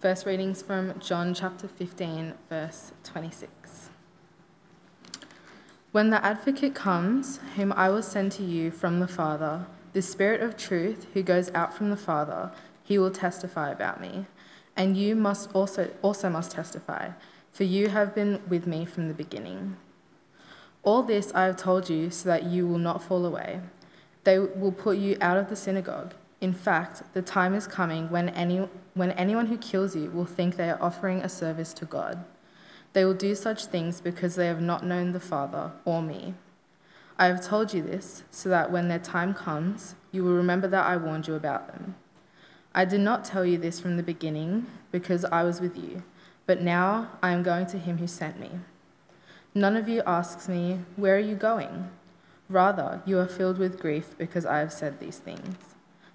First readings from John chapter 15, verse 26. When the advocate comes, whom I will send to you from the Father, the Spirit of truth who goes out from the Father, he will testify about me. And you must also, also must testify, for you have been with me from the beginning. All this I have told you so that you will not fall away. They will put you out of the synagogue. In fact, the time is coming when, any, when anyone who kills you will think they are offering a service to God. They will do such things because they have not known the Father or me. I have told you this so that when their time comes, you will remember that I warned you about them. I did not tell you this from the beginning because I was with you, but now I am going to him who sent me. None of you asks me, Where are you going? Rather, you are filled with grief because I have said these things.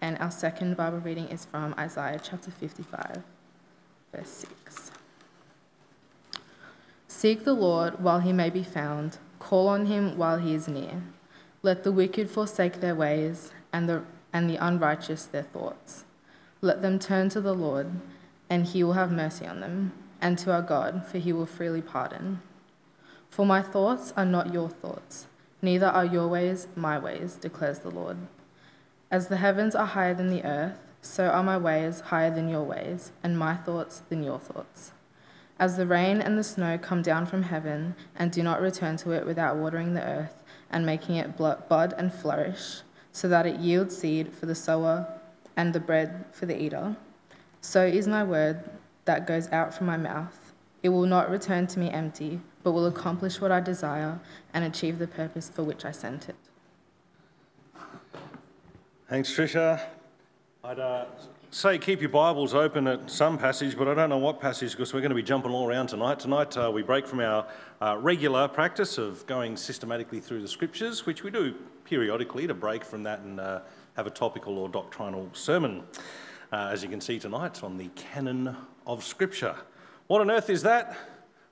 And our second Bible reading is from Isaiah chapter 55, verse 6. Seek the Lord while he may be found, call on him while he is near. Let the wicked forsake their ways, and the, and the unrighteous their thoughts. Let them turn to the Lord, and he will have mercy on them, and to our God, for he will freely pardon. For my thoughts are not your thoughts, neither are your ways my ways, declares the Lord. As the heavens are higher than the earth, so are my ways higher than your ways, and my thoughts than your thoughts. As the rain and the snow come down from heaven and do not return to it without watering the earth and making it bud and flourish, so that it yields seed for the sower and the bread for the eater, so is my word that goes out from my mouth. It will not return to me empty, but will accomplish what I desire and achieve the purpose for which I sent it. Thanks, Trisha. I'd uh, say keep your Bibles open at some passage, but I don't know what passage because we're going to be jumping all around tonight. Tonight uh, we break from our uh, regular practice of going systematically through the scriptures, which we do periodically to break from that and uh, have a topical or doctrinal sermon. Uh, as you can see tonight, on the canon of Scripture. What on earth is that?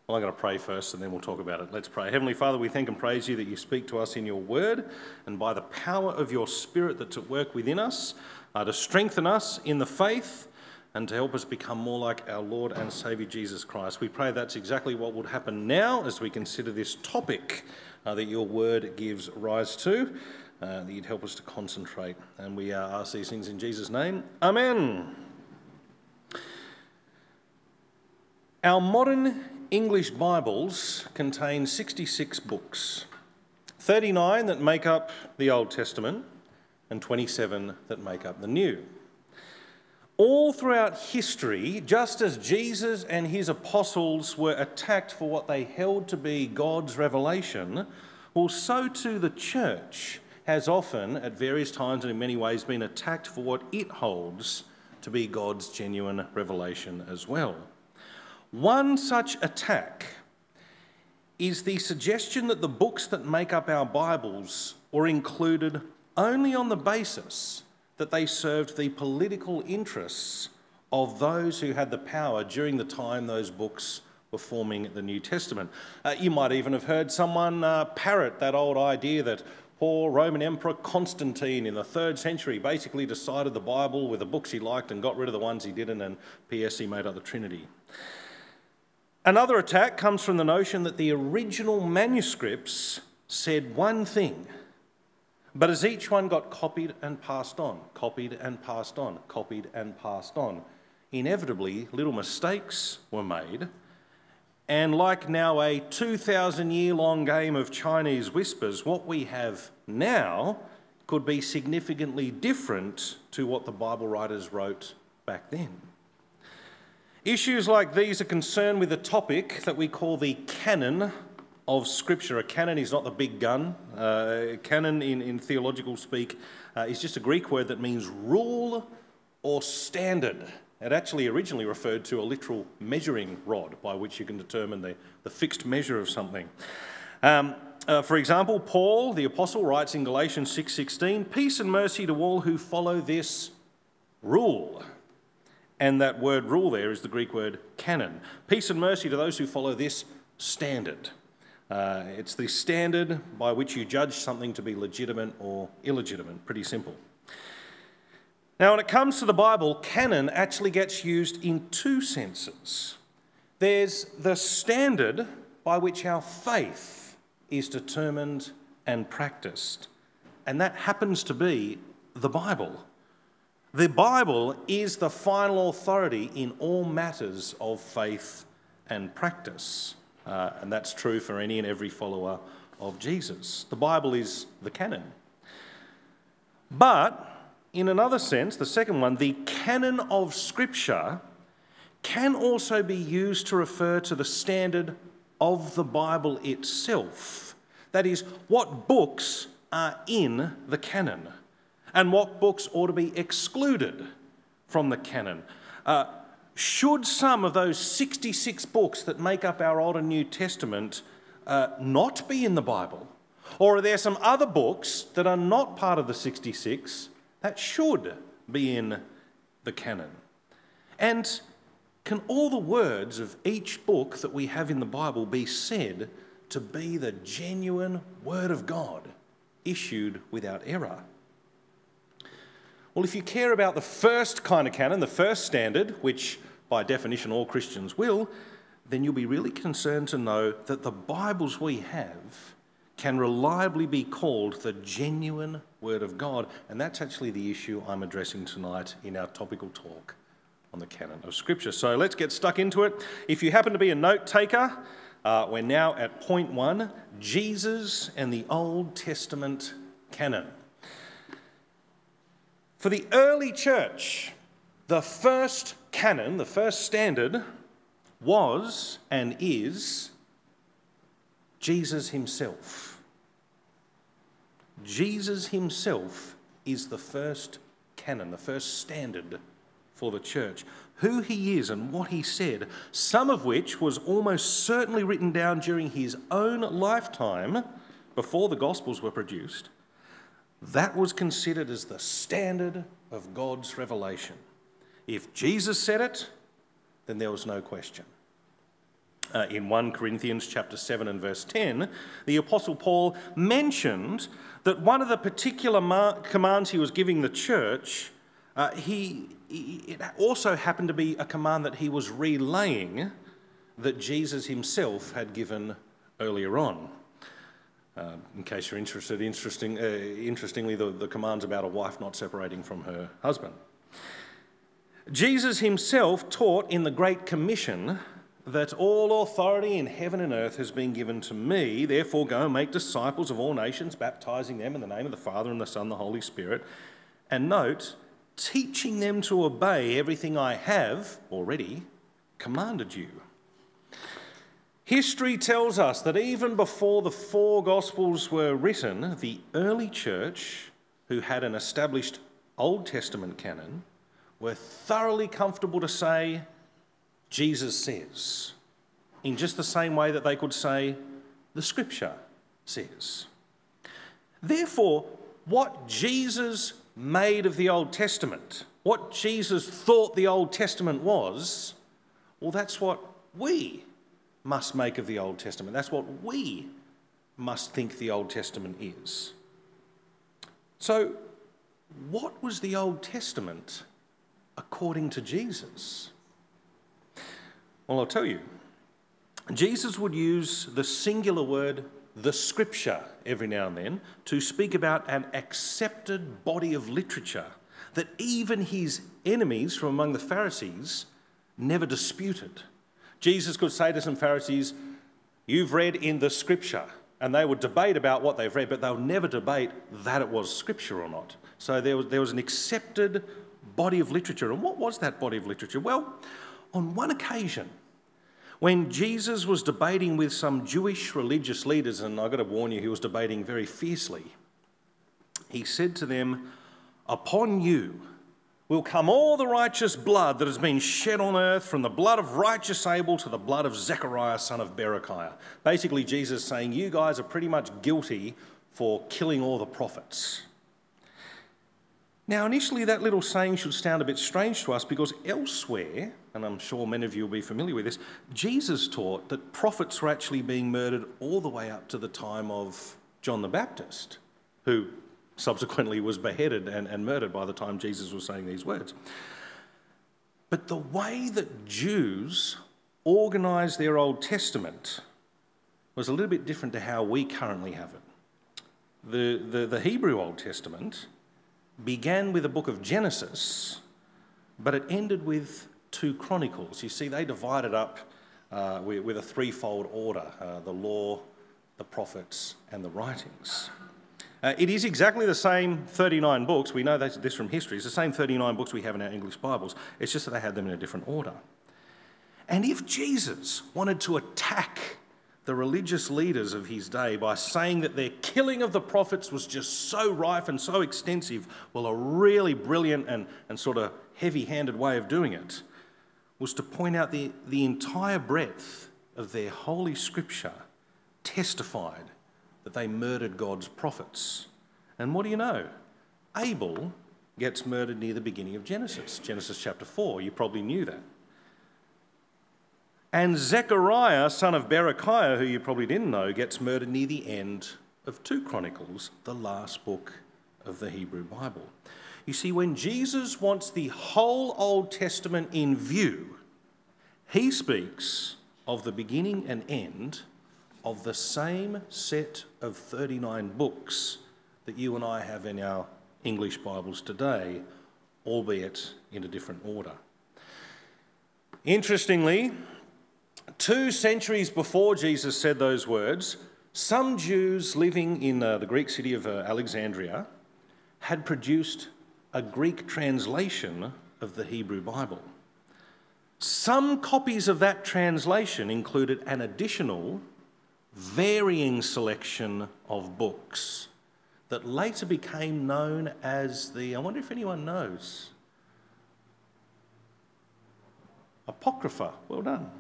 Well, I'm going to pray first and then we'll talk about it. Let's pray. Heavenly Father, we thank and praise you that you speak to us in your word and by the power of your Spirit that's at work within us uh, to strengthen us in the faith and to help us become more like our Lord and Saviour Jesus Christ. We pray that's exactly what would happen now as we consider this topic uh, that your word gives rise to, uh, that you'd help us to concentrate. And we uh, ask these things in Jesus' name. Amen. Our modern English Bibles contain 66 books, 39 that make up the Old Testament, and 27 that make up the New. All throughout history, just as Jesus and his apostles were attacked for what they held to be God's revelation, well, so too the church has often, at various times and in many ways, been attacked for what it holds to be God's genuine revelation as well. One such attack is the suggestion that the books that make up our Bibles were included only on the basis that they served the political interests of those who had the power during the time those books were forming the New Testament. Uh, you might even have heard someone uh, parrot that old idea that poor Roman Emperor Constantine in the third century basically decided the Bible with the books he liked and got rid of the ones he didn't, and P.S. he made up the Trinity. Another attack comes from the notion that the original manuscripts said one thing, but as each one got copied and passed on, copied and passed on, copied and passed on, inevitably little mistakes were made. And like now a 2,000 year long game of Chinese whispers, what we have now could be significantly different to what the Bible writers wrote back then. Issues like these are concerned with a topic that we call the canon of Scripture. A canon is not the big gun. Uh, canon, in, in theological speak, uh, is just a Greek word that means rule or standard. It actually originally referred to a literal measuring rod by which you can determine the, the fixed measure of something. Um, uh, for example, Paul, the apostle, writes in Galatians 6:16, "Peace and mercy to all who follow this rule." And that word rule there is the Greek word canon. Peace and mercy to those who follow this standard. Uh, it's the standard by which you judge something to be legitimate or illegitimate. Pretty simple. Now, when it comes to the Bible, canon actually gets used in two senses. There's the standard by which our faith is determined and practiced. And that happens to be the Bible. The Bible is the final authority in all matters of faith and practice. Uh, and that's true for any and every follower of Jesus. The Bible is the canon. But in another sense, the second one, the canon of Scripture can also be used to refer to the standard of the Bible itself. That is, what books are in the canon and what books ought to be excluded from the canon. Uh, should some of those 66 books that make up our Old and New Testament uh, not be in the Bible? Or are there some other books that are not part of the 66 that should be in the canon? And can all the words of each book that we have in the Bible be said to be the genuine Word of God, issued without error? Well, if you care about the first kind of canon, the first standard, which by definition all Christians will, then you'll be really concerned to know that the Bibles we have can reliably be called the genuine Word of God. And that's actually the issue I'm addressing tonight in our topical talk on the canon of Scripture. So let's get stuck into it. If you happen to be a note taker, uh, we're now at point one Jesus and the Old Testament canon. For the early church, the first canon, the first standard, was and is Jesus himself. Jesus himself is the first canon, the first standard for the church. Who he is and what he said, some of which was almost certainly written down during his own lifetime before the Gospels were produced, that was considered as the standard of God's revelation. If Jesus said it, then there was no question. Uh, in 1 Corinthians chapter 7 and verse 10, the apostle Paul mentioned that one of the particular mar- commands he was giving the church, uh, he it also happened to be a command that he was relaying that Jesus himself had given earlier on. Uh, in case you're interested, interesting, uh, interestingly, the, the command's about a wife not separating from her husband. Jesus himself taught in the Great Commission that all authority in heaven and earth has been given to me. Therefore, go and make disciples of all nations, baptizing them in the name of the Father and the Son and the Holy Spirit. And note, teaching them to obey everything I have already commanded you. History tells us that even before the four Gospels were written, the early church, who had an established Old Testament canon, were thoroughly comfortable to say, Jesus says, in just the same way that they could say, the Scripture says. Therefore, what Jesus made of the Old Testament, what Jesus thought the Old Testament was, well, that's what we must make of the Old Testament. That's what we must think the Old Testament is. So, what was the Old Testament according to Jesus? Well, I'll tell you. Jesus would use the singular word the scripture every now and then to speak about an accepted body of literature, that even his enemies from among the Pharisees never disputed. Jesus could say to some Pharisees, You've read in the scripture. And they would debate about what they've read, but they'll never debate that it was scripture or not. So there was, there was an accepted body of literature. And what was that body of literature? Well, on one occasion, when Jesus was debating with some Jewish religious leaders, and I've got to warn you, he was debating very fiercely, he said to them, Upon you will come all the righteous blood that has been shed on earth, from the blood of righteous Abel to the blood of Zechariah, son of Berechiah. Basically, Jesus saying, You guys are pretty much guilty for killing all the prophets. Now, initially, that little saying should sound a bit strange to us because elsewhere, and I'm sure many of you will be familiar with this, Jesus taught that prophets were actually being murdered all the way up to the time of John the Baptist, who subsequently was beheaded and, and murdered by the time Jesus was saying these words. But the way that Jews organised their Old Testament was a little bit different to how we currently have it. The, the, the Hebrew Old Testament began with the book of Genesis, but it ended with two Chronicles. You see, they divided up uh, with, with, a threefold order uh, the law, the prophets, and the writings. Uh, it is exactly the same 39 books. We know this from history. It's the same 39 books we have in our English Bibles. It's just that they had them in a different order. And if Jesus wanted to attack the religious leaders of his day by saying that their killing of the prophets was just so rife and so extensive. Well, a really brilliant and, and sort of heavy handed way of doing it was to point out the, the entire breadth of their holy scripture testified that they murdered God's prophets. And what do you know? Abel gets murdered near the beginning of Genesis, Genesis chapter 4. You probably knew that. And Zechariah, son of Berechiah, who you probably didn't know, gets murdered near the end of 2 Chronicles, the last book of the Hebrew Bible. You see, when Jesus wants the whole Old Testament in view, he speaks of the beginning and end of the same set of 39 books that you and I have in our English Bibles today, albeit in a different order. Interestingly, Two centuries before Jesus said those words, some Jews living in uh, the Greek city of uh, Alexandria had produced a Greek translation of the Hebrew Bible. Some copies of that translation included an additional, varying selection of books that later became known as the, I wonder if anyone knows, Apocrypha. Well done.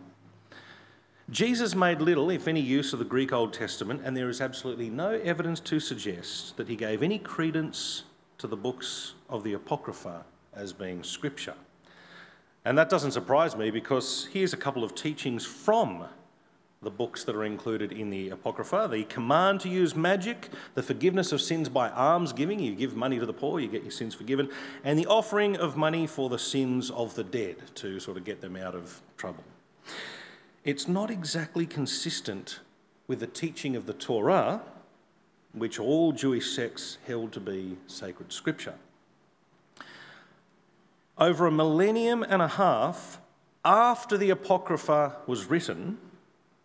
Jesus made little, if any, use of the Greek Old Testament, and there is absolutely no evidence to suggest that he gave any credence to the books of the Apocrypha as being scripture. And that doesn't surprise me because here's a couple of teachings from the books that are included in the Apocrypha the command to use magic, the forgiveness of sins by almsgiving, you give money to the poor, you get your sins forgiven, and the offering of money for the sins of the dead to sort of get them out of trouble. It's not exactly consistent with the teaching of the Torah, which all Jewish sects held to be sacred scripture. Over a millennium and a half after the Apocrypha was written,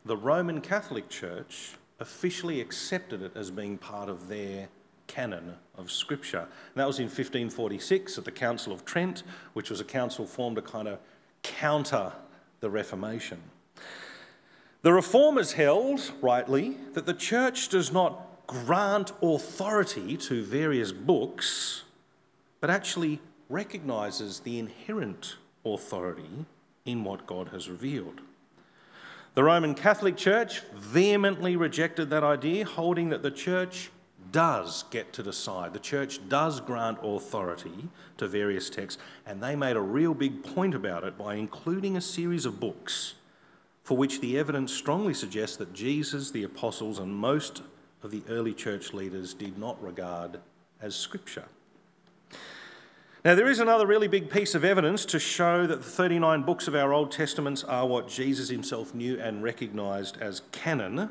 the Roman Catholic Church officially accepted it as being part of their canon of Scripture. And that was in 1546 at the Council of Trent, which was a council formed to kind of counter the Reformation. The Reformers held, rightly, that the church does not grant authority to various books, but actually recognises the inherent authority in what God has revealed. The Roman Catholic Church vehemently rejected that idea, holding that the church does get to decide. The church does grant authority to various texts, and they made a real big point about it by including a series of books for which the evidence strongly suggests that Jesus, the apostles, and most of the early church leaders did not regard as scripture. Now, there is another really big piece of evidence to show that the 39 books of our Old Testaments are what Jesus himself knew and recognised as canon.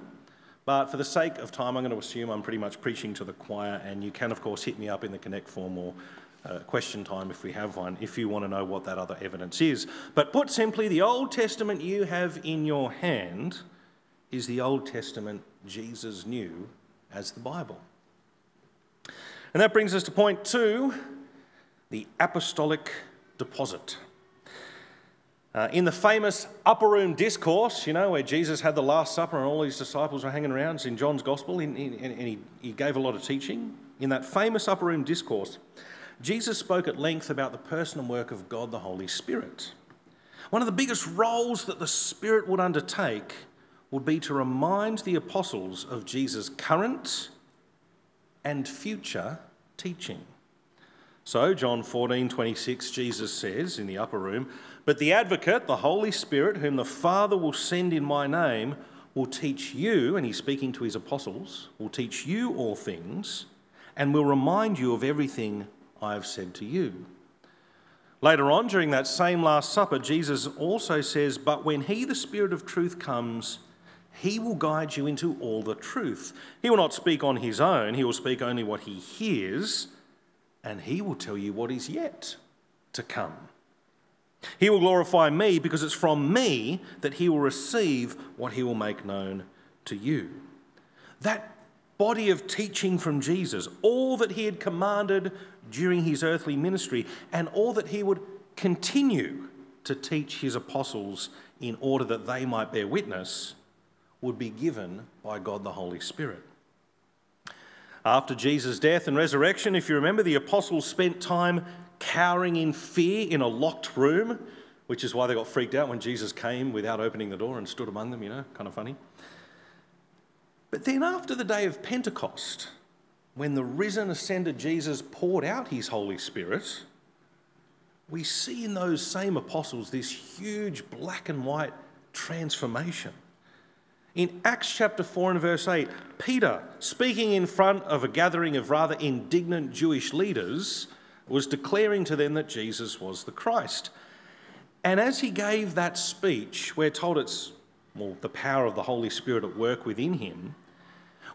But for the sake of time, I'm going to assume I'm pretty much preaching to the choir, and you can, of course, hit me up in the Connect form or uh, question time if we have one, if you want to know what that other evidence is. But put simply, the Old Testament you have in your hand is the Old Testament Jesus knew as the Bible. And that brings us to point two the apostolic deposit. Uh, in the famous upper room discourse, you know, where Jesus had the Last Supper and all his disciples were hanging around, it's in John's Gospel, and he, he gave a lot of teaching. In that famous upper room discourse, Jesus spoke at length about the person and work of God the Holy Spirit. One of the biggest roles that the Spirit would undertake would be to remind the apostles of Jesus' current and future teaching. So, John 14, 26, Jesus says in the upper room, But the advocate, the Holy Spirit, whom the Father will send in my name, will teach you, and he's speaking to his apostles, will teach you all things, and will remind you of everything I have said to you. Later on, during that same Last Supper, Jesus also says, But when he, the Spirit of truth, comes, he will guide you into all the truth. He will not speak on his own, he will speak only what he hears, and he will tell you what is yet to come. He will glorify me because it's from me that he will receive what he will make known to you. That body of teaching from Jesus, all that he had commanded during his earthly ministry, and all that he would continue to teach his apostles in order that they might bear witness, would be given by God the Holy Spirit. After Jesus' death and resurrection, if you remember, the apostles spent time cowering in fear in a locked room, which is why they got freaked out when Jesus came without opening the door and stood among them, you know, kind of funny. But then after the day of Pentecost, when the risen, ascended Jesus poured out his Holy Spirit, we see in those same apostles this huge black and white transformation. In Acts chapter 4 and verse 8, Peter, speaking in front of a gathering of rather indignant Jewish leaders, was declaring to them that Jesus was the Christ. And as he gave that speech, we're told it's well, the power of the Holy Spirit at work within him,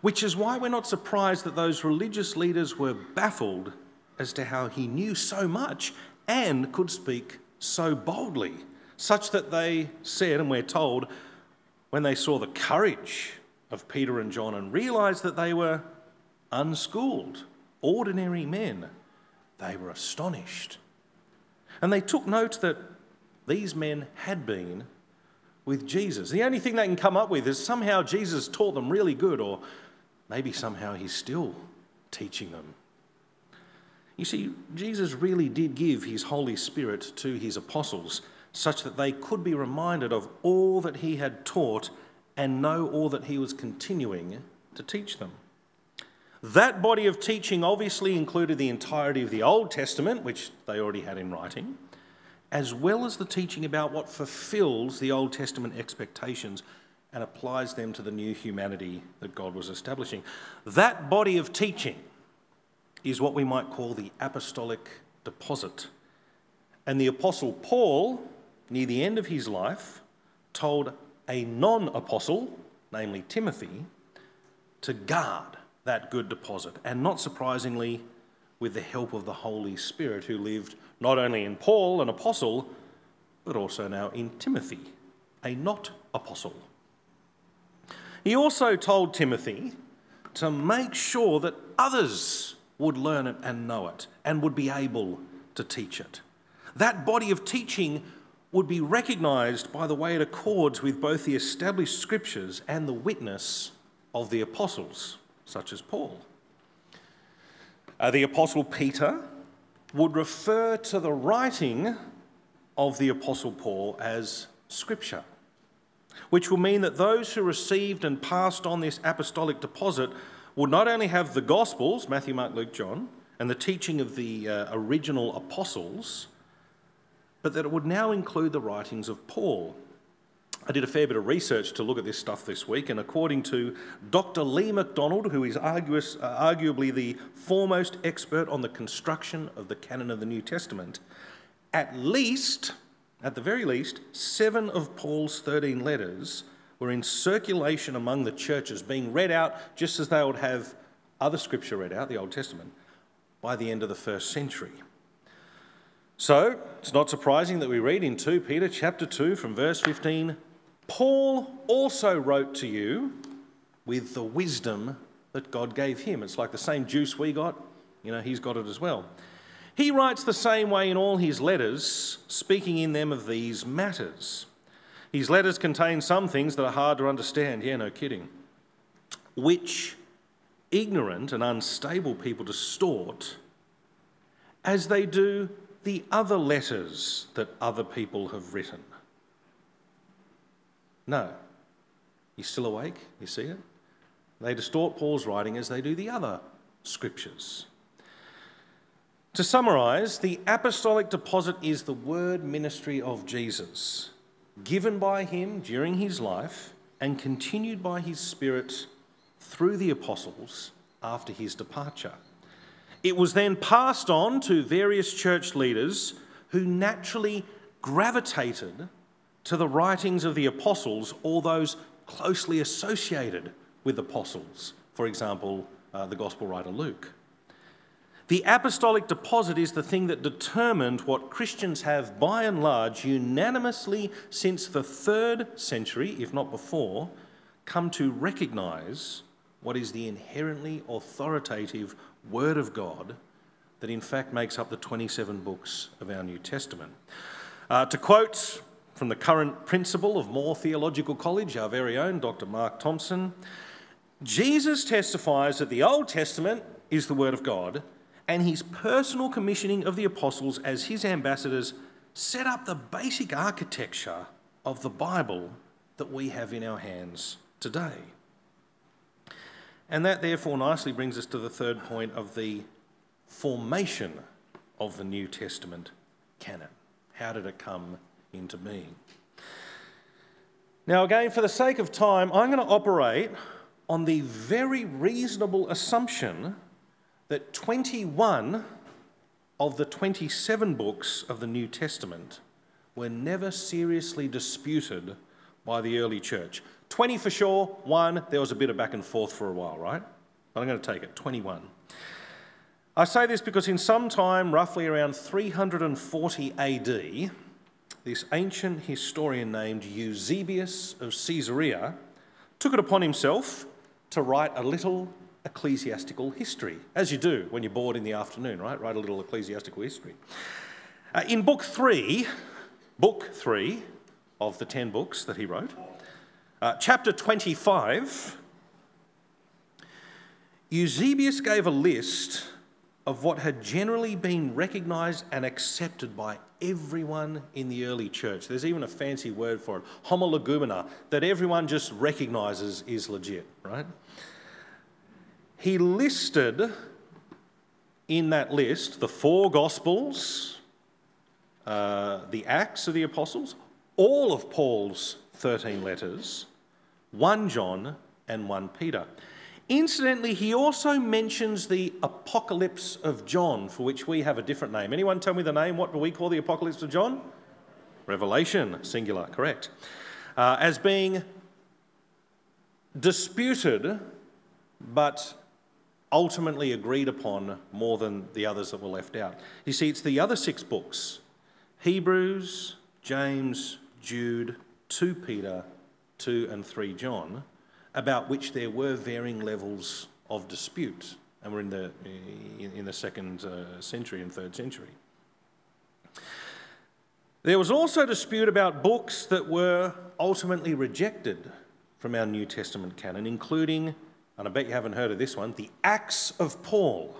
which is why we're not surprised that those religious leaders were baffled as to how he knew so much and could speak so boldly, such that they said, and we're told, when they saw the courage of Peter and John and realized that they were unschooled, ordinary men, they were astonished. And they took note that these men had been with Jesus. The only thing they can come up with is somehow Jesus taught them really good, or maybe somehow he's still teaching them. You see, Jesus really did give his Holy Spirit to his apostles such that they could be reminded of all that he had taught and know all that he was continuing to teach them. That body of teaching obviously included the entirety of the Old Testament, which they already had in writing, as well as the teaching about what fulfills the Old Testament expectations and applies them to the new humanity that God was establishing. That body of teaching is what we might call the apostolic deposit. And the Apostle Paul near the end of his life, told a non apostle, namely Timothy, to guard that good deposit. And not surprisingly, with the help of the Holy Spirit, who lived not only in Paul, an apostle, but also now in Timothy, a not apostle. He also told Timothy to make sure that others would learn it and know it and would be able to teach it. That body of teaching would be recognised by the way it accords with both the established scriptures and the witness of the apostles, such as Paul. Uh, the apostle Peter would refer to the writing of the apostle Paul as scripture, which will mean that those who received and passed on this apostolic deposit would not only have the Gospels, Matthew, Mark, Luke, John, and the teaching of the uh, original apostles, but that it would now include the writings of Paul. I did a fair bit of research to look at this stuff this week, and according to Dr. Lee McDonald, who is arguous, uh, arguably the foremost expert on the construction of the canon of the New Testament, at least, at the very least, seven of Paul's 13 letters were in circulation among the churches, being read out just as they would have other scripture read out, the Old Testament, by the end of the first century. So, it's not surprising that we read in 2 Peter chapter 2 from verse 15 Paul also wrote to you with the wisdom that God gave him. It's like the same juice we got, you know, he's got it as well. He writes the same way in all his letters, speaking in them of these matters. His letters contain some things that are hard to understand, yeah, no kidding, which ignorant and unstable people distort as they do the other letters that other people have written. No. You're still awake? You see it? They distort Paul's writing as they do the other scriptures. To summarise, the apostolic deposit is the word ministry of Jesus, given by him during his life and continued by his Spirit through the apostles after his departure. It was then passed on to various church leaders who naturally gravitated to the writings of the apostles or those closely associated with apostles, for example, uh, the gospel writer Luke. The apostolic deposit is the thing that determined what Christians have, by and large, unanimously since the third century, if not before, come to recognise what is the inherently authoritative Word of God that in fact makes up the 27 books of our New Testament. Uh, to quote from the current principal of Moore Theological College, our very own Dr. Mark Thompson, Jesus testifies that the Old Testament is the Word of God, and his personal commissioning of the apostles as his ambassadors set up the basic architecture of the Bible that we have in our hands today. And that therefore nicely brings us to the third point of the formation of the New Testament canon. How did it come into being? Now, again, for the sake of time, I'm going to operate on the very reasonable assumption that 21 of the 27 books of the New Testament were never seriously disputed by the early church. 20 for sure, one, there was a bit of back and forth for a while, right? But I'm going to take it 21. I say this because in some time, roughly around 340 AD, this ancient historian named Eusebius of Caesarea took it upon himself to write a little ecclesiastical history, as you do when you're bored in the afternoon, right? Write a little ecclesiastical history. Uh, in book three, book three of the 10 books that he wrote, uh, chapter 25, Eusebius gave a list of what had generally been recognised and accepted by everyone in the early church. There's even a fancy word for it, homologoumena, that everyone just recognises is legit, right? He listed in that list the four Gospels, uh, the Acts of the Apostles, all of Paul's 13 letters, 1 John, and 1 Peter. Incidentally, he also mentions the Apocalypse of John, for which we have a different name. Anyone tell me the name? What do we call the Apocalypse of John? Revelation, singular, correct. Uh, as being disputed, but ultimately agreed upon more than the others that were left out. You see, it's the other six books Hebrews, James, Jude, 2 Peter, 2 and 3 John about which there were varying levels of dispute, and we're in the, in, the second uh, century and third century. There was also dispute about books that were ultimately rejected from our New Testament canon, including, and I bet you haven't heard of this one, the Acts of Paul,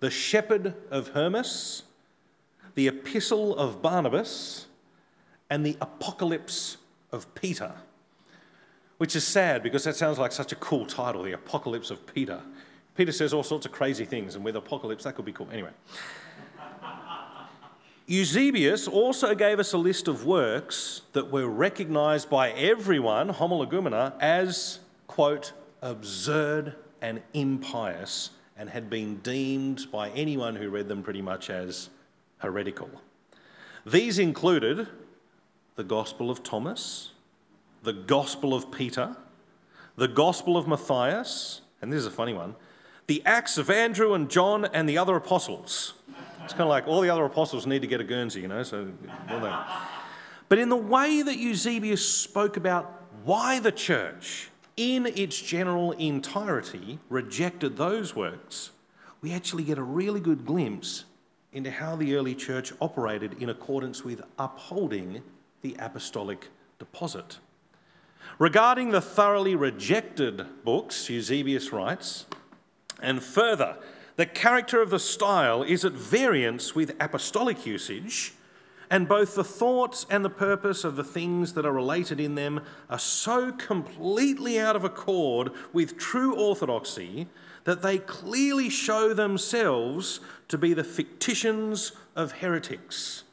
the Shepherd of Hermas, the Epistle of Barnabas, and the Apocalypse of Peter which is sad because that sounds like such a cool title, The Apocalypse of Peter. Peter says all sorts of crazy things, and with apocalypse, that could be cool. Anyway. Eusebius also gave us a list of works that were recognized by everyone, homologoumena, as, quote, absurd and impious, and had been deemed by anyone who read them pretty much as heretical. These included the Gospel of Thomas, the Gospel of Peter, the Gospel of Matthias, and this is a funny one, the Acts of Andrew and John and the other apostles. It's kind of like all the other apostles need to get a Guernsey, you know, so. But in the way that Eusebius spoke about why the church, in its general entirety, rejected those works, we actually get a really good glimpse into how the early church operated in accordance with upholding the apostolic deposit. Regarding the thoroughly rejected books, Eusebius writes, and further, the character of the style is at variance with apostolic usage, and both the thoughts and the purpose of the things that are related in them are so completely out of accord with true orthodoxy that they clearly show themselves to be the fictitious of heretics,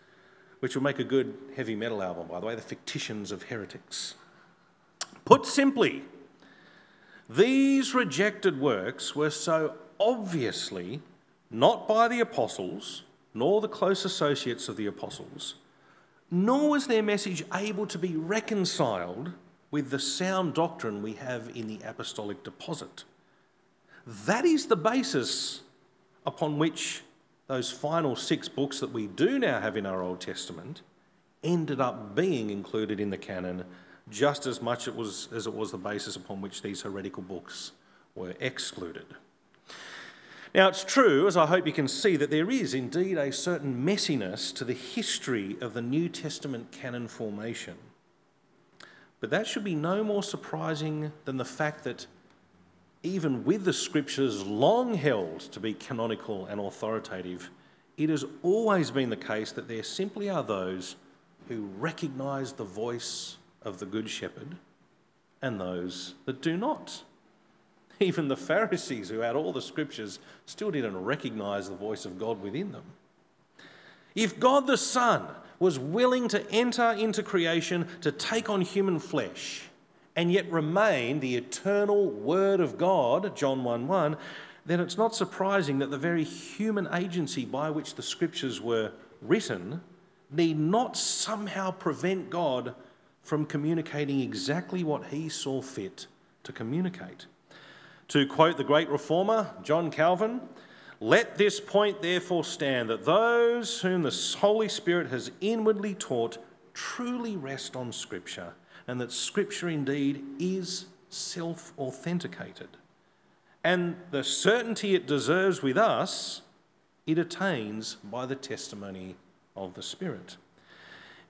which will make a good heavy metal album, by the way, the Fictitions of heretics. Put simply, these rejected works were so obviously not by the apostles, nor the close associates of the apostles, nor was their message able to be reconciled with the sound doctrine we have in the apostolic deposit. That is the basis upon which those final six books that we do now have in our Old Testament ended up being included in the canon just as much it was, as it was the basis upon which these heretical books were excluded. Now, it's true, as I hope you can see, that there is indeed a certain messiness to the history of the New Testament canon formation. But that should be no more surprising than the fact that even with the scriptures long held to be canonical and authoritative, it has always been the case that there simply are those who recognise the voice of the Good Shepherd and those that do not. Even the Pharisees, who had all the scriptures, still didn't recognise the voice of God within them. If God the Son was willing to enter into creation to take on human flesh, and yet remain the eternal Word of God, John 1 1, then it's not surprising that the very human agency by which the scriptures were written need not somehow prevent God from communicating exactly what he saw fit to communicate. To quote the great reformer, John Calvin, let this point therefore stand that those whom the Holy Spirit has inwardly taught truly rest on Scripture and that Scripture indeed is self authenticated. And the certainty it deserves with us, it attains by the testimony of the Spirit.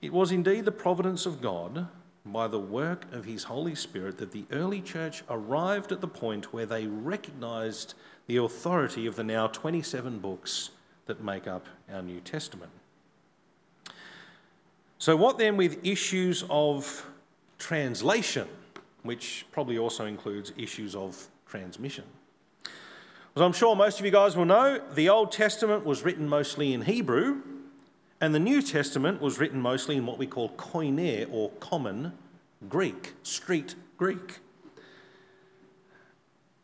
It was indeed the providence of God, by the work of His Holy Spirit, that the early church arrived at the point where they recognized the authority of the now 27 books that make up our New Testament. So, what then with issues of translation, which probably also includes issues of transmission. As I'm sure most of you guys will know, the Old Testament was written mostly in Hebrew, and the New Testament was written mostly in what we call koine or common Greek, street Greek.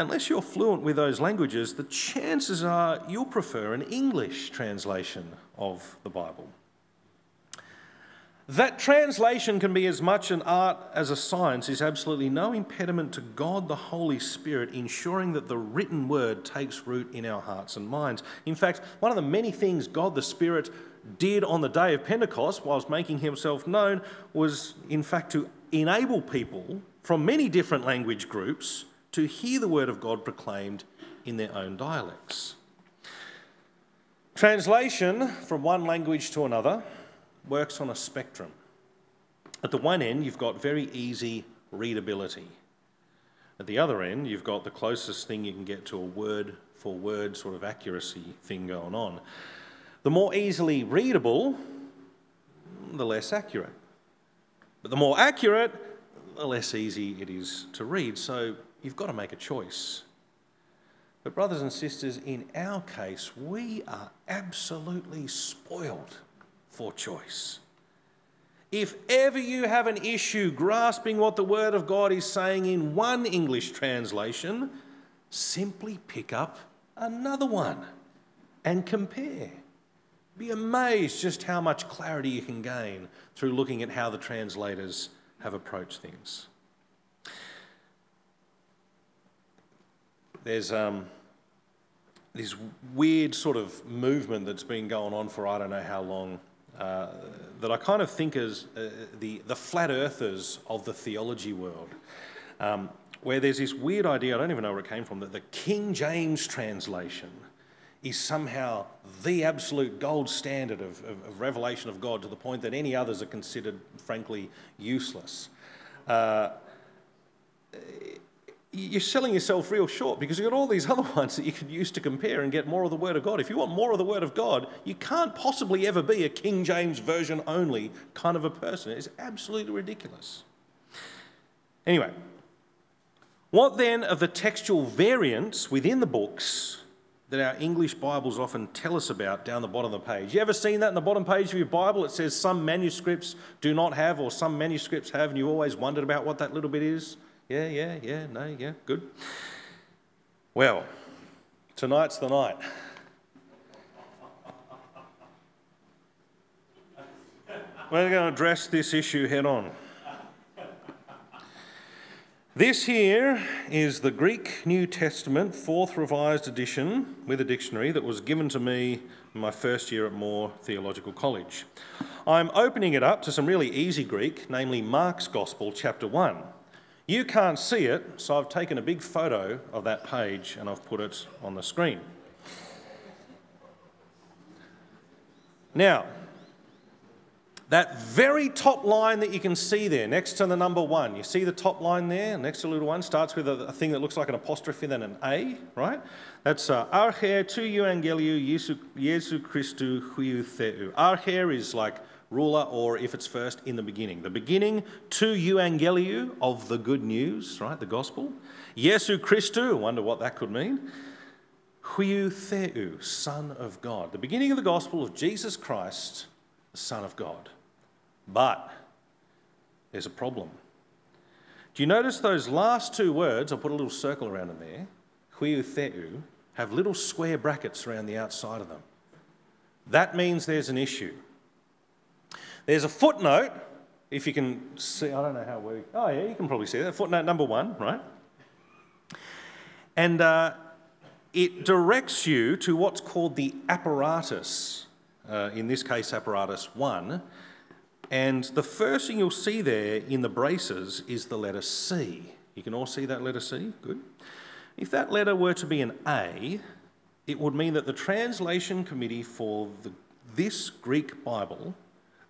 Unless you're fluent with those languages, the chances are you'll prefer an English translation of the Bible. That translation can be as much an art as a science is absolutely no impediment to God the Holy Spirit ensuring that the written word takes root in our hearts and minds. In fact, one of the many things God the Spirit did on the day of Pentecost, whilst making himself known, was in fact to enable people from many different language groups to hear the word of God proclaimed in their own dialects. Translation from one language to another works on a spectrum. At the one end, you've got very easy readability. At the other end, you've got the closest thing you can get to a word for word sort of accuracy thing going on. The more easily readable, the less accurate. But the more accurate, the less easy it is to read. So you've got to make a choice. But, brothers and sisters, in our case, we are absolutely spoiled for choice. If ever you have an issue grasping what the Word of God is saying in one English translation, simply pick up another one and compare. Be amazed just how much clarity you can gain through looking at how the translators have approached things. There's um, this weird sort of movement that's been going on for I don't know how long. Uh, that I kind of think as uh, the, the flat earthers of the theology world, um, where there's this weird idea, I don't even know where it came from, that the King James translation is somehow the absolute gold standard of, of, of revelation of God to the point that any others are considered, frankly, useless. Uh, you're selling yourself real short because you've got all these other ones that you could use to compare and get more of the Word of God. If you want more of the Word of God, you can't possibly ever be a King James Version only kind of a person. It's absolutely ridiculous. Anyway, what then of the textual variants within the books that our English Bibles often tell us about down the bottom of the page? You ever seen that in the bottom page of your Bible? It says some manuscripts do not have, or some manuscripts have, and you always wondered about what that little bit is? Yeah, yeah, yeah, no, yeah, good. Well, tonight's the night. We're going to address this issue head on. This here is the Greek New Testament, fourth revised edition with a dictionary that was given to me in my first year at Moore Theological College. I'm opening it up to some really easy Greek, namely Mark's Gospel, chapter 1. You can't see it, so I've taken a big photo of that page and I've put it on the screen. Now, that very top line that you can see there, next to the number one, you see the top line there, next to the little one, starts with a, a thing that looks like an apostrophe, then an A, right? That's uh, Archer tu euangeliu Jesu, Jesu Christu huiu theu. Archer is like ruler, or if it's first, in the beginning. The beginning to euangeliu of the good news, right? The gospel. Jesu Christu, I wonder what that could mean. Huiu Theu, Son of God. The beginning of the gospel of Jesus Christ, the Son of God. But there's a problem. Do you notice those last two words? I'll put a little circle around them there. Huiu have little square brackets around the outside of them. That means there's an issue. There's a footnote, if you can see, I don't know how we, oh yeah, you can probably see that. Footnote number one, right? And uh, it directs you to what's called the apparatus, uh, in this case, apparatus one. And the first thing you'll see there in the braces is the letter C. You can all see that letter C? Good. If that letter were to be an A, it would mean that the translation committee for the, this Greek Bible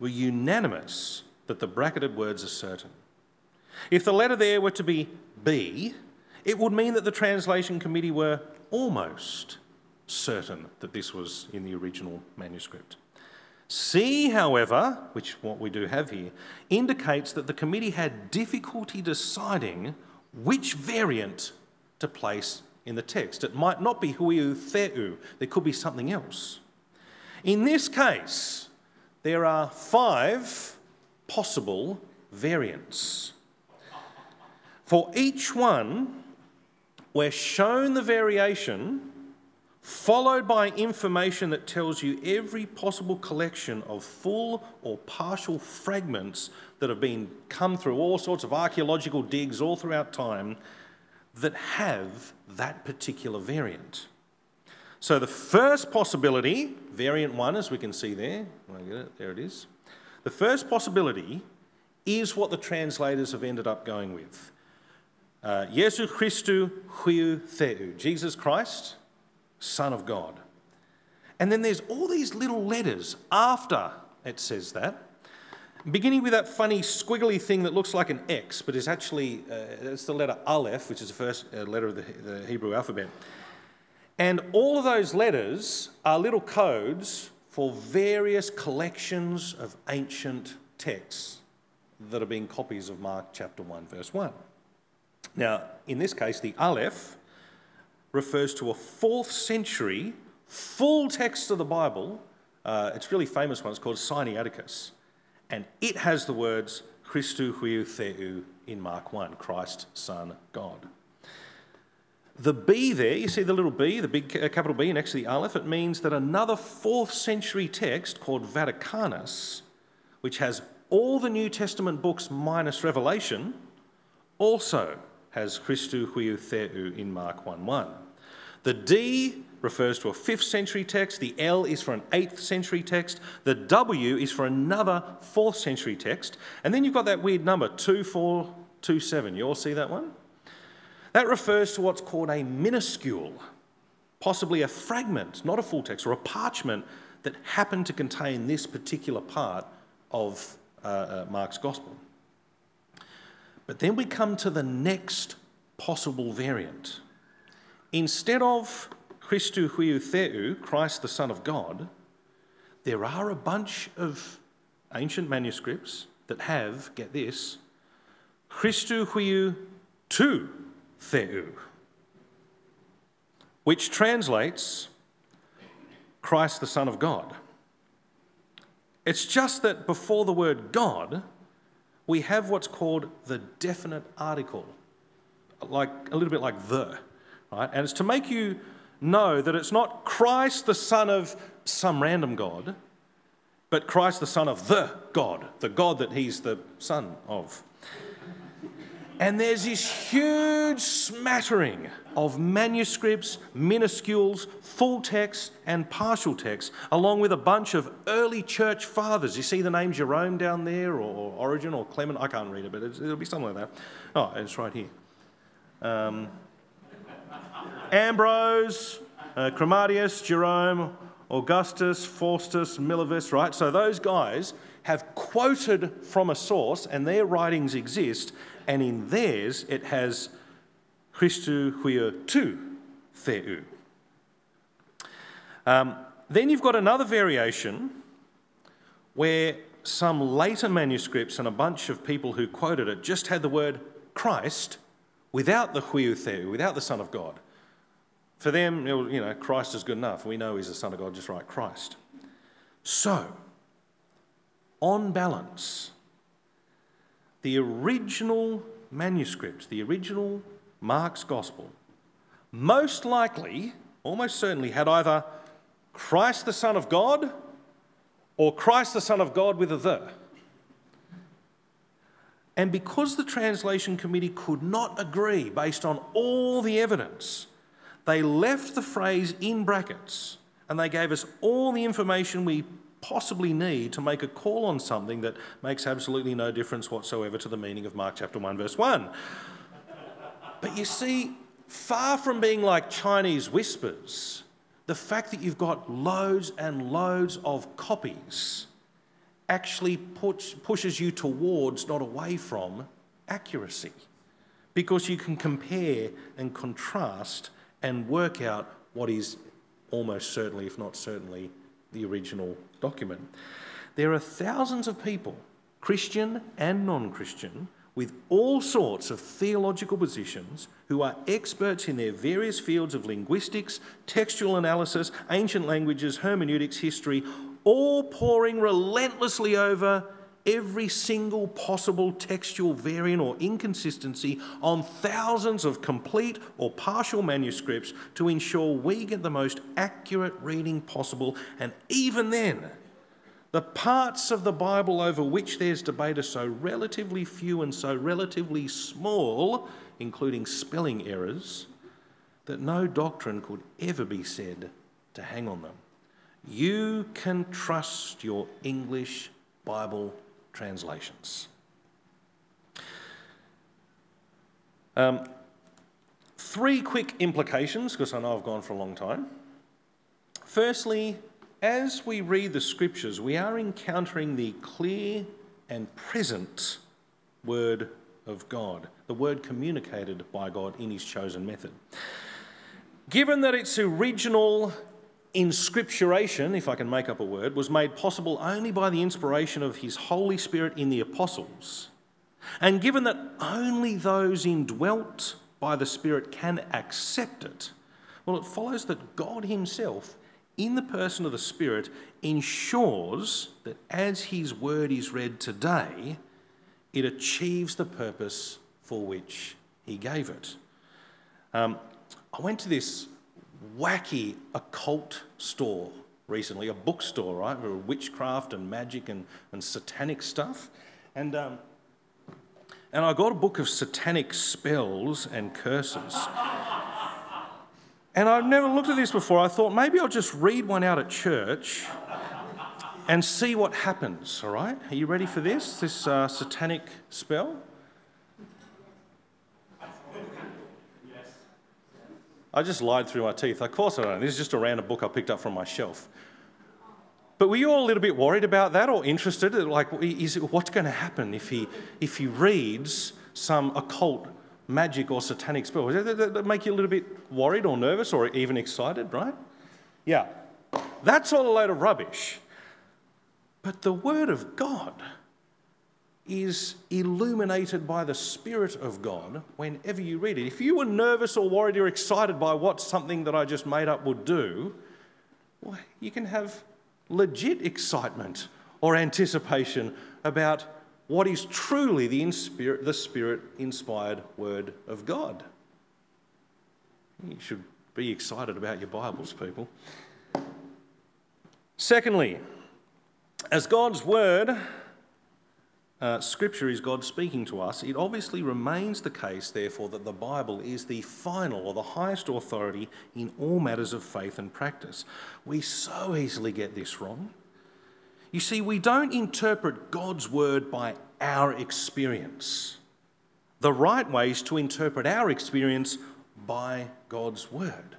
were unanimous that the bracketed words are certain. If the letter there were to be B, it would mean that the translation committee were almost certain that this was in the original manuscript. C, however, which what we do have here, indicates that the committee had difficulty deciding which variant to place in the text. It might not be huiu theu, there could be something else. In this case, there are five possible variants. For each one, we're shown the variation, followed by information that tells you every possible collection of full or partial fragments that have been come through all sorts of archaeological digs all throughout time that have that particular variant. So the first possibility, variant one, as we can see there, it, there it is. The first possibility is what the translators have ended up going with. Uh, Jesu Christu huiu theu, Jesus Christ, Son of God. And then there's all these little letters after it says that, beginning with that funny squiggly thing that looks like an X, but is actually uh, it's the letter Aleph, which is the first uh, letter of the, the Hebrew alphabet. And all of those letters are little codes for various collections of ancient texts that have been copies of Mark chapter 1, verse 1. Now, in this case, the Aleph refers to a fourth century full text of the Bible. Uh, it's really famous one, it's called Sinaiticus. And it has the words Christu huiu theu in Mark 1, Christ, Son, God. The B there, you see the little b, the big uh, capital B next to the Aleph, it means that another fourth century text called Vaticanus, which has all the New Testament books minus Revelation, also has Christu huiu theu in Mark 1 1. The D refers to a 5th century text, the L is for an 8th century text, the W is for another 4th century text, and then you've got that weird number 2427. You all see that one? That refers to what's called a minuscule, possibly a fragment, not a full text, or a parchment that happened to contain this particular part of uh, uh, Mark's Gospel. But then we come to the next possible variant. Instead of Christou huiou theou, Christ the Son of God, there are a bunch of ancient manuscripts that have, get this, Christu huiou tou theou, which translates Christ the Son of God. It's just that before the word God, we have what's called the definite article, like a little bit like the, right? And it's to make you know that it's not Christ the Son of some random God, but Christ the Son of the God, the God that he's the Son of. And there's this huge smattering of manuscripts, minuscules, full text, and partial text, along with a bunch of early church fathers. You see the name Jerome down there, or Origen, or Clement? I can't read it, but it'll be something like that. Oh, it's right here. Um, Ambrose, uh, Jerome, Augustus, Faustus, Milevis, right? So those guys have quoted from a source and their writings exist, and in theirs it has Christu huiou tou theou. Um, then you've got another variation where some later manuscripts and a bunch of people who quoted it just had the word Christ without the huiou theou, without the Son of God. For them, you know, Christ is good enough. We know he's the Son of God, just like Christ. So, on balance, the original manuscript, the original Mark's Gospel, most likely, almost certainly, had either Christ the Son of God or Christ the Son of God with a the. And because the translation committee could not agree based on all the evidence, they left the phrase in brackets and they gave us all the information we possibly need to make a call on something that makes absolutely no difference whatsoever to the meaning of Mark chapter 1, verse 1. But you see, far from being like Chinese whispers, the fact that you've got loads and loads of copies actually puts, pushes you towards, not away from, accuracy. Because you can compare and contrast and work out what is almost certainly, if not certainly, the original document. There are thousands of people, Christian and non Christian, with all sorts of theological positions who are experts in their various fields of linguistics, textual analysis, ancient languages, hermeneutics, history, all poring relentlessly over every single possible textual variant or inconsistency on thousands of complete or partial manuscripts to ensure we get the most accurate reading possible. And even then, the parts of the Bible over which there's debate are so relatively few and so relatively small, including spelling errors, that no doctrine could ever be said to hang on them. You can trust your English Bible translations. Um, three quick implications, because I know I've gone for a long time. Firstly, as we read the scriptures, we are encountering the clear and present word of God, the word communicated by God in his chosen method. Given that its original inscripturation, if I can make up a word, was made possible only by the inspiration of His Holy Spirit in the apostles, and given that only those indwelt by the Spirit can accept it, well, it follows that God Himself, in the person of the Spirit, ensures that as His word is read today, it achieves the purpose for which He gave it. Um, I went to this wacky occult store recently, a bookstore, right, for witchcraft and magic and, and satanic stuff. And, um, and I got a book of satanic spells and curses. And I've never looked at this before. I thought maybe I'll just read one out at church and see what happens, all right? Are you ready for this, this uh, satanic spell? I just lied through my teeth. Of course I don't. Know. This is just a random book I picked up from my shelf. But were you all a little bit worried about that or interested? Like, is it, what's going to happen if he, if he reads some occult magic or satanic spell? Does that, that make you a little bit worried or nervous or even excited, right? Yeah. That's all a load of rubbish. But the Word of God is illuminated by the Spirit of God whenever you read it. If you were nervous or worried or excited by what something that I just made up would do, well, you can have legit excitement or anticipation about what is truly the, inspirit, the Spirit inspired Word of God. You should be excited about your Bibles, people. Secondly, as God's Word, uh, Scripture is God speaking to us, it obviously remains the case, therefore, that the Bible is the final or the highest authority in all matters of faith and practice. We so easily get this wrong. You see, we don't interpret God's Word by our experience. The right way is to interpret our experience by God's Word.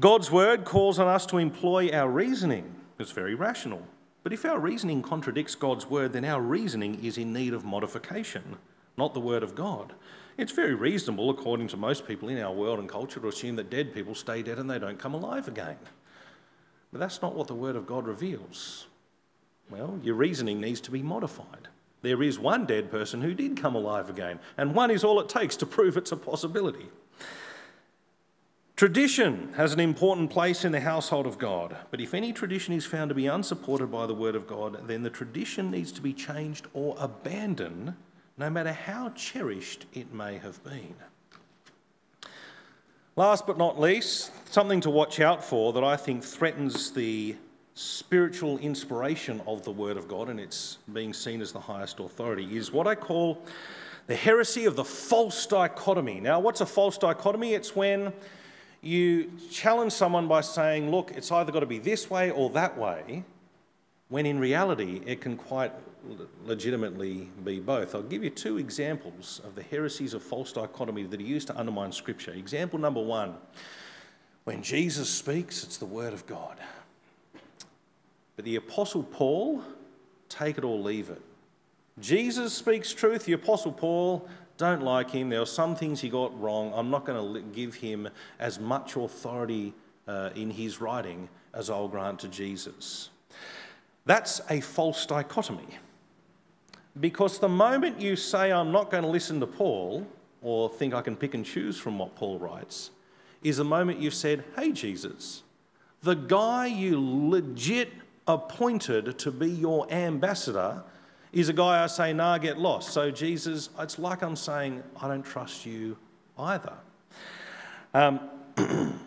God's Word calls on us to employ our reasoning it's very rational. But if our reasoning contradicts God's word, then our reasoning is in need of modification, not the word of God. It's very reasonable, according to most people in our world and culture, to assume that dead people stay dead and they don't come alive again. But that's not what the word of God reveals. Well, your reasoning needs to be modified. There is one dead person who did come alive again, and one is all it takes to prove it's a possibility. Tradition has an important place in the household of God, but if any tradition is found to be unsupported by the Word of God, then the tradition needs to be changed or abandoned, no matter how cherished it may have been. Last but not least, something to watch out for that I think threatens the spiritual inspiration of the Word of God and it's being seen as the highest authority is what I call the heresy of the false dichotomy. Now, what's a false dichotomy? It's when you challenge someone by saying, look, it's either got to be this way or that way, when in reality it can quite legitimately be both. I'll give you two examples of the heresies of false dichotomy that are used to undermine Scripture. Example number one when Jesus speaks, it's the Word of God. But the Apostle Paul, take it or leave it. Jesus speaks truth, the Apostle Paul, don't like him. There are some things he got wrong. I'm not going to give him as much authority uh, in his writing as I'll grant to Jesus. That's a false dichotomy. Because the moment you say, I'm not going to listen to Paul, or think I can pick and choose from what Paul writes, is the moment you've said, Hey, Jesus, the guy you legit appointed to be your ambassador is a guy I say, nah, get lost. So, Jesus, it's like I'm saying, I don't trust you either. Um,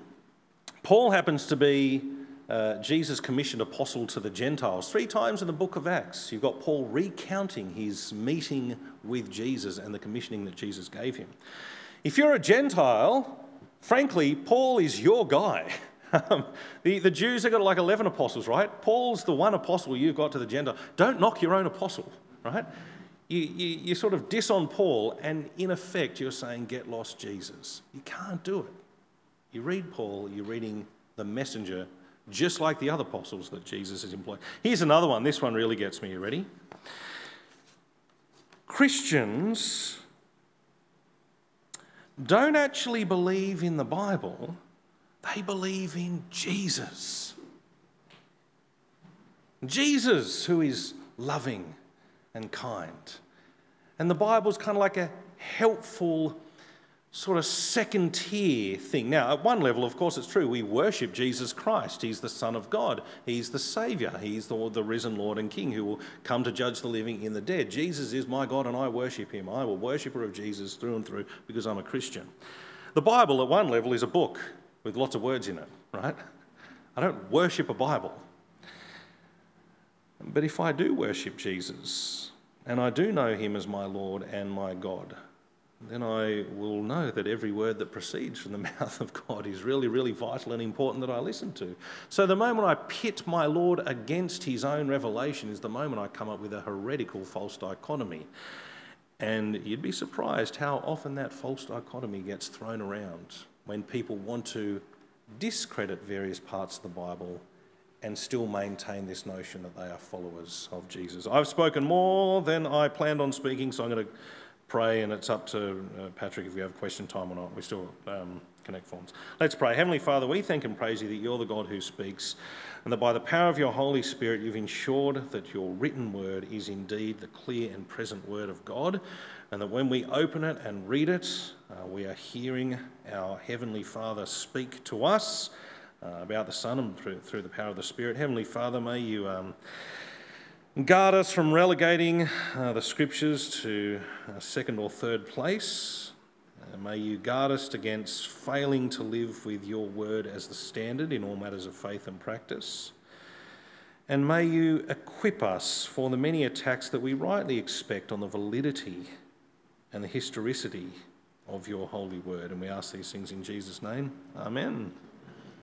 Paul happens to be uh, Jesus' commissioned apostle to the Gentiles. Three times in the book of Acts, you've got Paul recounting his meeting with Jesus and the commissioning that Jesus gave him. If you're a Gentile, frankly, Paul is your guy. Um, the, the Jews have got like 11 apostles, right? Paul's the one apostle you've got to the gender. Don't knock your own apostle, right? You, you, you sort of diss on Paul, and in effect, you're saying, Get lost, Jesus. You can't do it. You read Paul, you're reading the messenger, just like the other apostles that Jesus has employed. Here's another one. This one really gets me. You ready? Christians don't actually believe in the Bible they believe in Jesus. Jesus, who is loving and kind. And the Bible's kind of like a helpful, sort of second tier thing. Now, at one level, of course, it's true. We worship Jesus Christ. He's the Son of God, He's the Saviour, He's the, the risen Lord and King who will come to judge the living and the dead. Jesus is my God, and I worship Him. I'm a worshipper of Jesus through and through because I'm a Christian. The Bible, at one level, is a book with lots of words in it, right? I don't worship a Bible. But if I do worship Jesus and I do know him as my Lord and my God, then I will know that every word that proceeds from the mouth of God is really, really vital and important that I listen to. So the moment I pit my Lord against his own revelation is the moment I come up with a heretical false dichotomy. And you'd be surprised how often that false dichotomy gets thrown around when people want to discredit various parts of the Bible and still maintain this notion that they are followers of Jesus. I've spoken more than I planned on speaking, so I'm going to pray, and it's up to uh, Patrick if you have question time or not. We still um, connect forms. Let's pray. Heavenly Father, we thank and praise you that you're the God who speaks, and that by the power of your Holy Spirit, you've ensured that your written word is indeed the clear and present word of God, and that when we open it and read it, uh, we are hearing our Heavenly Father speak to us. Uh, about the Son and through, through the power of the Spirit. Heavenly Father, may you um, Guard us from relegating uh, the scriptures to a second or third place. Uh, may you guard us against failing to live with your word as the standard in all matters of faith and practice. And may you equip us for the many attacks that we rightly expect on the validity and the historicity of your holy word. And we ask these things in Jesus' name. Amen.